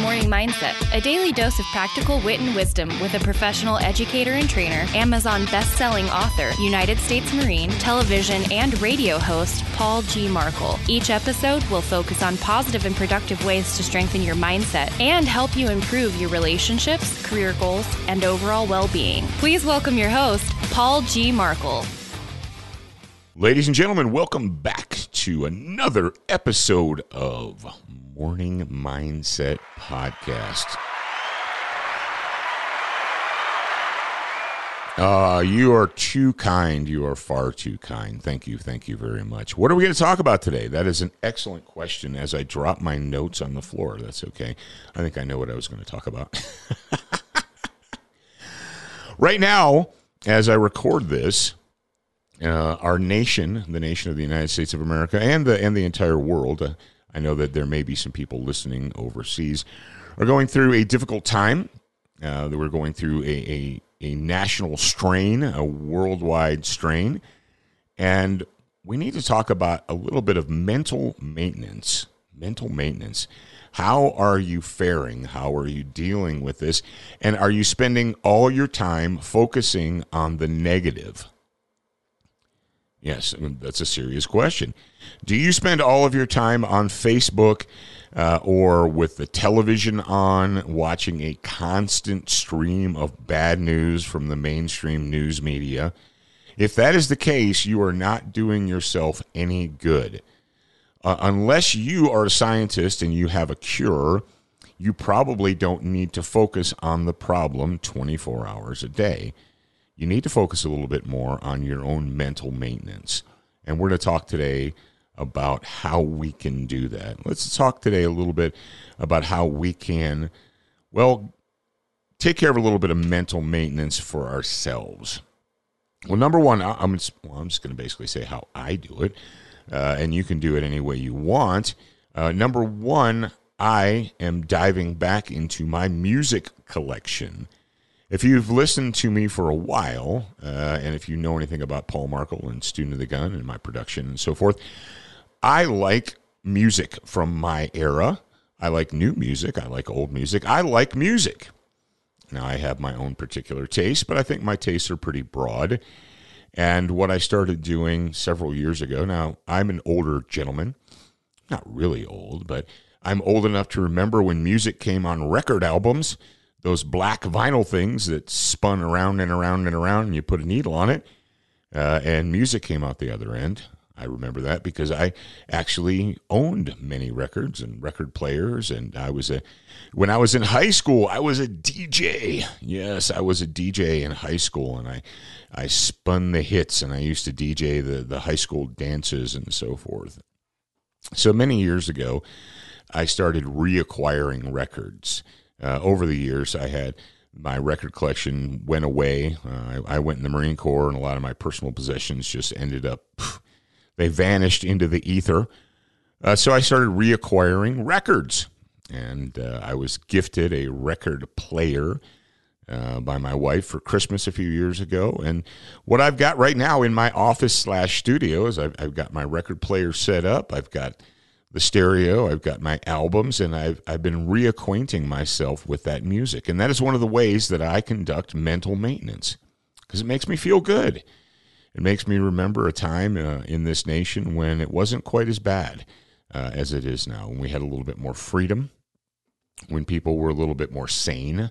Morning Mindset, a daily dose of practical wit and wisdom with a professional educator and trainer, Amazon best-selling author, United States Marine, television and radio host Paul G. Markel. Each episode will focus on positive and productive ways to strengthen your mindset and help you improve your relationships, career goals, and overall well-being. Please welcome your host, Paul G. Markel. Ladies and gentlemen, welcome back to another episode of Morning Mindset Podcast. Uh, you are too kind. You are far too kind. Thank you. Thank you very much. What are we going to talk about today? That is an excellent question as I drop my notes on the floor. That's okay. I think I know what I was going to talk about. right now, as I record this, uh, our nation, the nation of the United States of America, and the and the entire world. Uh, I know that there may be some people listening overseas are going through a difficult time. Uh, that we're going through a, a a national strain, a worldwide strain, and we need to talk about a little bit of mental maintenance. Mental maintenance. How are you faring? How are you dealing with this? And are you spending all your time focusing on the negative? Yes, that's a serious question. Do you spend all of your time on Facebook uh, or with the television on, watching a constant stream of bad news from the mainstream news media? If that is the case, you are not doing yourself any good. Uh, unless you are a scientist and you have a cure, you probably don't need to focus on the problem 24 hours a day you need to focus a little bit more on your own mental maintenance. And we're going to talk today about how we can do that. Let's talk today a little bit about how we can, well, take care of a little bit of mental maintenance for ourselves. Well, number one, I'm just, well, I'm just going to basically say how I do it, uh, and you can do it any way you want. Uh, number one, I am diving back into my music collection. If you've listened to me for a while, uh, and if you know anything about Paul Markel and Student of the Gun and my production and so forth, I like music from my era. I like new music. I like old music. I like music. Now, I have my own particular taste, but I think my tastes are pretty broad. And what I started doing several years ago, now I'm an older gentleman, not really old, but I'm old enough to remember when music came on record albums those black vinyl things that spun around and around and around, and you put a needle on it, uh, and music came out the other end. I remember that because I actually owned many records and record players, and I was a when I was in high school, I was a DJ. Yes, I was a DJ in high school, and I I spun the hits, and I used to DJ the the high school dances and so forth. So many years ago, I started reacquiring records uh, over the years, I had my record collection went away. Uh, I, I, went in the Marine Corps, and a lot of my personal possessions just ended up, they vanished into the ether. Uh, so I started reacquiring records, and uh, I was gifted a record player. Uh, by my wife for Christmas a few years ago, and what I've got right now in my office slash studio is I've, I've got my record player set up. I've got the stereo, I've got my albums, and I've, I've been reacquainting myself with that music. And that is one of the ways that I conduct mental maintenance because it makes me feel good. It makes me remember a time uh, in this nation when it wasn't quite as bad uh, as it is now, when we had a little bit more freedom, when people were a little bit more sane,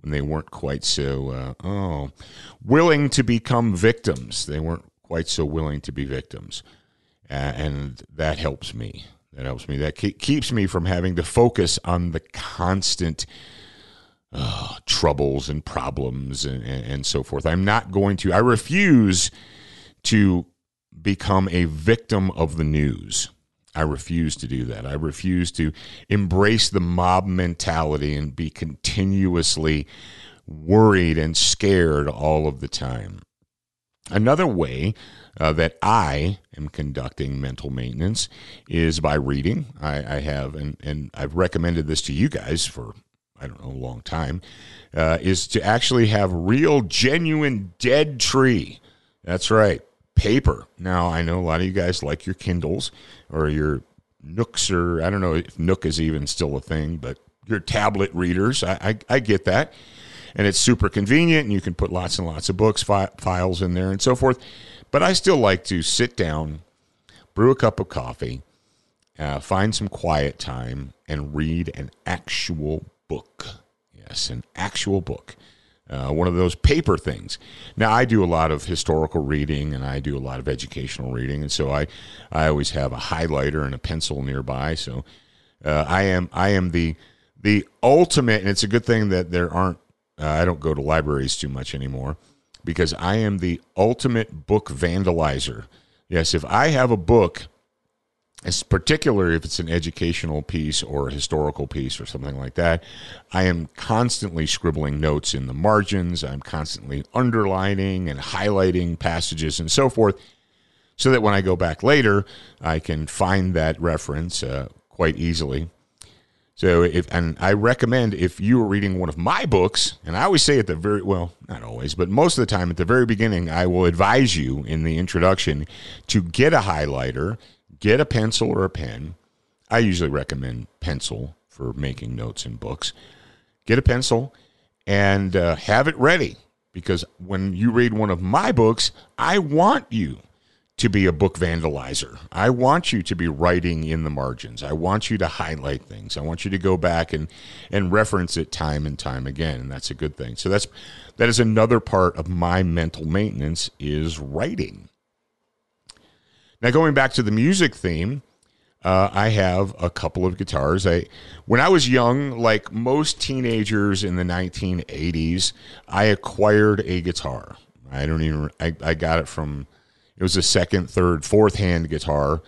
when they weren't quite so, uh, oh, willing to become victims. They weren't quite so willing to be victims. and that helps me. That helps me. That keeps me from having to focus on the constant uh, troubles and problems and, and, and so forth. I'm not going to, I refuse to become a victim of the news. I refuse to do that. I refuse to embrace the mob mentality and be continuously worried and scared all of the time. Another way uh, that I am conducting mental maintenance is by reading. I, I, have, and, and I've recommended this to you guys for, I don't know, a long time, uh, is to actually have real, genuine dead tree. That's right, paper. Now, I know a lot of you guys like your Kindles or your Nooks, or I don't know if Nook is even still a thing, but your tablet readers. I, I, I get that and it's super convenient and you can put lots and lots of books fi- files in there and so forth but i still like to sit down brew a cup of coffee uh, find some quiet time and read an actual book yes an actual book uh, one of those paper things. Now, I do a lot of historical reading and I do a lot of educational reading, and so I, I always have a highlighter and a pencil nearby. So, uh, I am I am the the ultimate, and it's a good thing that there aren't uh, I don't go to libraries too much anymore because I am the ultimate book vandalizer. Yes, if I have a book, as particularly if it's an educational piece or a historical piece or something like that, I am constantly scribbling notes in the margins. I'm constantly underlining and highlighting passages and so forth, so that when I go back later, I can find that reference uh, quite easily. So if and I recommend if you are reading one of my books, and I always say at the very well, not always, but most of the time at the very beginning, I will advise you in the introduction to get a highlighter, get a pencil or a pen. I usually recommend pencil for making notes in books. Get a pencil and uh, have it ready because when you read one of my books, I want you to be a book vandalizer. I want you to be writing in the margins. I want you to highlight things. I want you to go back and and reference it time and time again, and that's a good thing. So that's that is another part of my mental maintenance is writing. Now going back to the music theme, uh, I have a couple of guitars. I when I was young, like most teenagers in the 1980s, I acquired a guitar. I don't even I, I got it from it was a second, third, fourth hand guitar.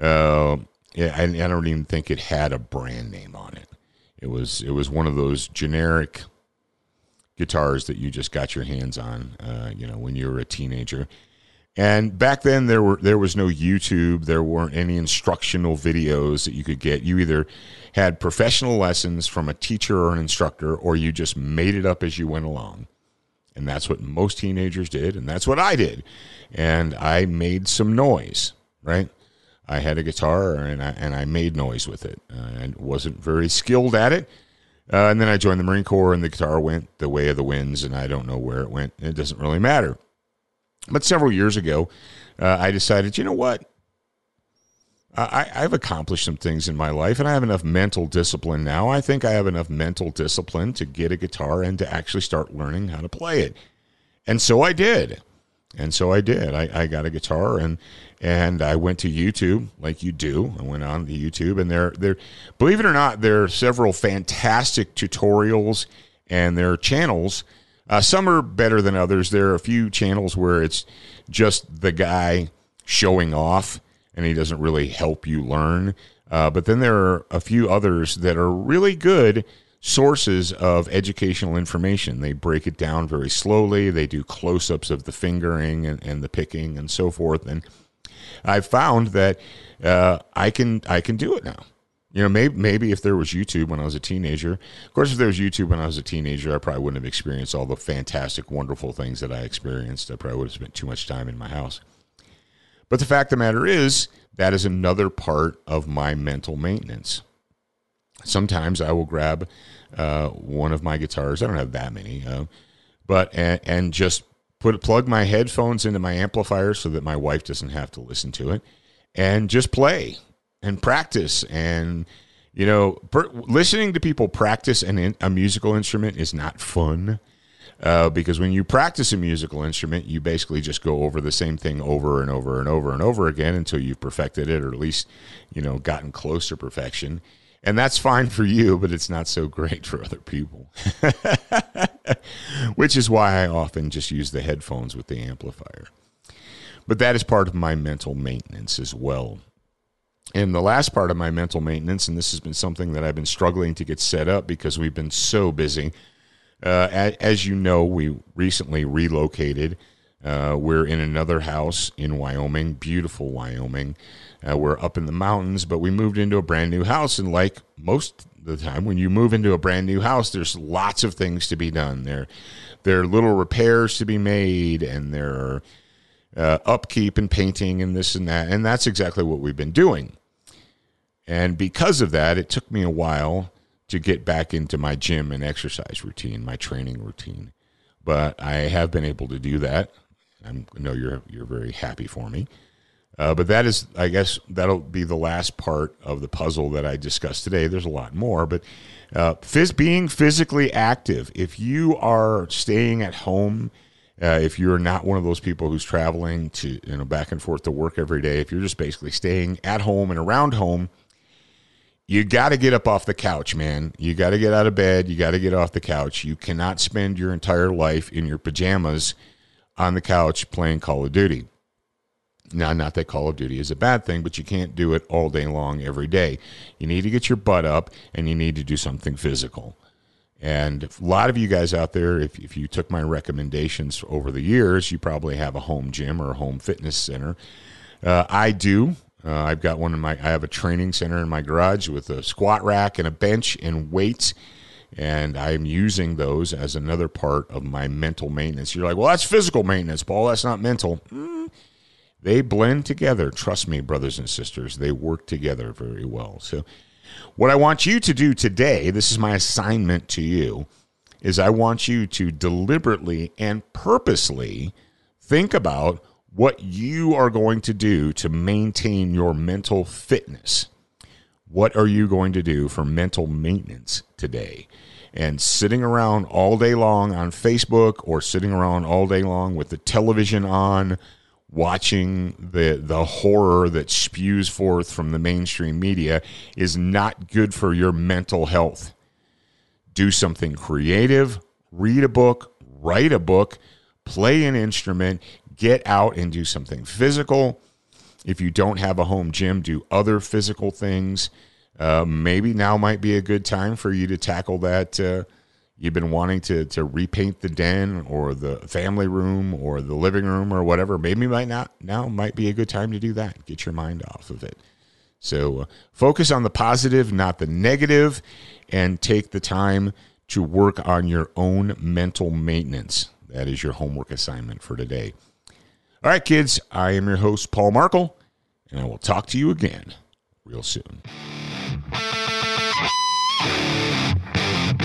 Uh, I, I don't even think it had a brand name on it. It was it was one of those generic guitars that you just got your hands on, uh, you know, when you were a teenager. And back then there were there was no YouTube, there weren't any instructional videos that you could get. You either had professional lessons from a teacher or an instructor or you just made it up as you went along. And that's what most teenagers did, and that's what I did. And I made some noise, right? I had a guitar and I, and I made noise with it. Uh, I wasn't very skilled at it. Uh, and then I joined the Marine Corps, and the guitar went the way of the winds, and I don't know where it went. It doesn't really matter. But several years ago, uh, I decided, you know what? I, I've accomplished some things in my life, and I have enough mental discipline now. I think I have enough mental discipline to get a guitar and to actually start learning how to play it. And so I did. And so I did. I, I got a guitar and and I went to YouTube like you do. I went on to YouTube and there there believe it or not, there are several fantastic tutorials and there are channels. Uh, some are better than others. There are a few channels where it's just the guy showing off and he doesn't really help you learn. Uh, but then there are a few others that are really good sources of educational information. They break it down very slowly. They do close ups of the fingering and, and, the picking and so forth. And I've found that uh, I can I can do it now. You know, maybe maybe if there was YouTube when I was a teenager. Of course, if there was YouTube when I was a teenager, I probably wouldn't have experienced all the fantastic, wonderful things that I experienced. I probably would have spent too much time in my house. But the fact of the matter is, that is another part of my mental maintenance. Sometimes I will grab uh, one of my guitars. I don't have that many, uh, but and, and just put plug my headphones into my amplifier so that my wife doesn't have to listen to it, and just play and practice. And you know, per, listening to people practice an, a musical instrument is not fun uh, because when you practice a musical instrument, you basically just go over the same thing over and over and over and over again until you've perfected it, or at least you know gotten close to perfection. And that's fine for you, but it's not so great for other people. Which is why I often just use the headphones with the amplifier. but that is part of my mental maintenance as well. And the last part of my mental maintenance, and this has been something that I've been struggling to get set up because we've been so busy. Uh, as you know, we recently relocated. Uh, we're in another house in Wyoming, beautiful Wyoming. Uh, we're up in the mountains, but we moved into a brand new house. And like most the time, when you move into a brand new house, there's lots of things to be done. There, there are little repairs to be made, and there are uh, upkeep and painting and this and that. And that's exactly what we've been doing. And because of that, it took me a while to get back into my gym and exercise routine, my training routine. But I have been able to do that. I know you're you're very happy for me. Uh, but that is, I guess, that'll be the last part of the puzzle that I discussed today. There's a lot more, but uh, phys- being physically active. If you are staying at home, uh, if you're not one of those people who's traveling to you know back and forth to work every day, if you're just basically staying at home and around home, you got to get up off the couch, man. You got to get out of bed. You got to get off the couch. You cannot spend your entire life in your pajamas on the couch playing Call of Duty. Now, not that Call of Duty is a bad thing, but you can't do it all day long every day. You need to get your butt up and you need to do something physical. And a lot of you guys out there, if, if you took my recommendations over the years, you probably have a home gym or a home fitness center. Uh, I do. Uh, I've got one in my. I have a training center in my garage with a squat rack and a bench and weights, and I'm using those as another part of my mental maintenance. You're like, well, that's physical maintenance, Paul. That's not mental. Mm, they blend together. Trust me, brothers and sisters, they work together very well. So, what I want you to do today, this is my assignment to you, is I want you to deliberately and purposely think about what you are going to do to maintain your mental fitness. What are you going to do for mental maintenance today? And sitting around all day long on Facebook or sitting around all day long with the television on, watching the the horror that spews forth from the mainstream media is not good for your mental health. Do something creative, read a book, write a book, play an instrument, get out and do something physical. If you don't have a home gym, do other physical things. Uh, maybe now might be a good time for you to tackle that. Uh, you've been wanting to to repaint the den or the family room or the living room or whatever. Maybe might not now might be a good time to do that. Get your mind off of it. So uh, focus on the positive, not the negative, and take the time to work on your own mental maintenance. That is your homework assignment for today. All right, kids, I am your host, Paul Markel, and I will talk to you again real soon.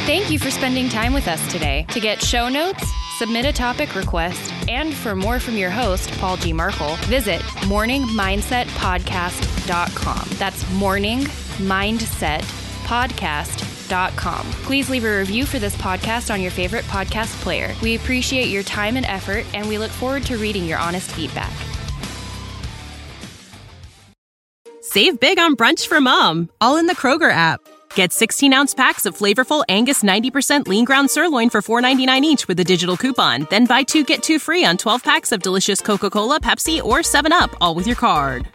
Thank you for spending time with us today. To get show notes, submit a topic request, and for more from your host, Paul G. Markel, visit morningmindsetpodcast.com. That's morning mindset podcast Please leave a review for this podcast on your favorite podcast player. We appreciate your time and effort, and we look forward to reading your honest feedback. Save big on brunch for mom, all in the Kroger app. Get 16 ounce packs of flavorful Angus 90% lean ground sirloin for $4.99 each with a digital coupon. Then buy two get two free on 12 packs of delicious Coca Cola, Pepsi, or 7UP, all with your card.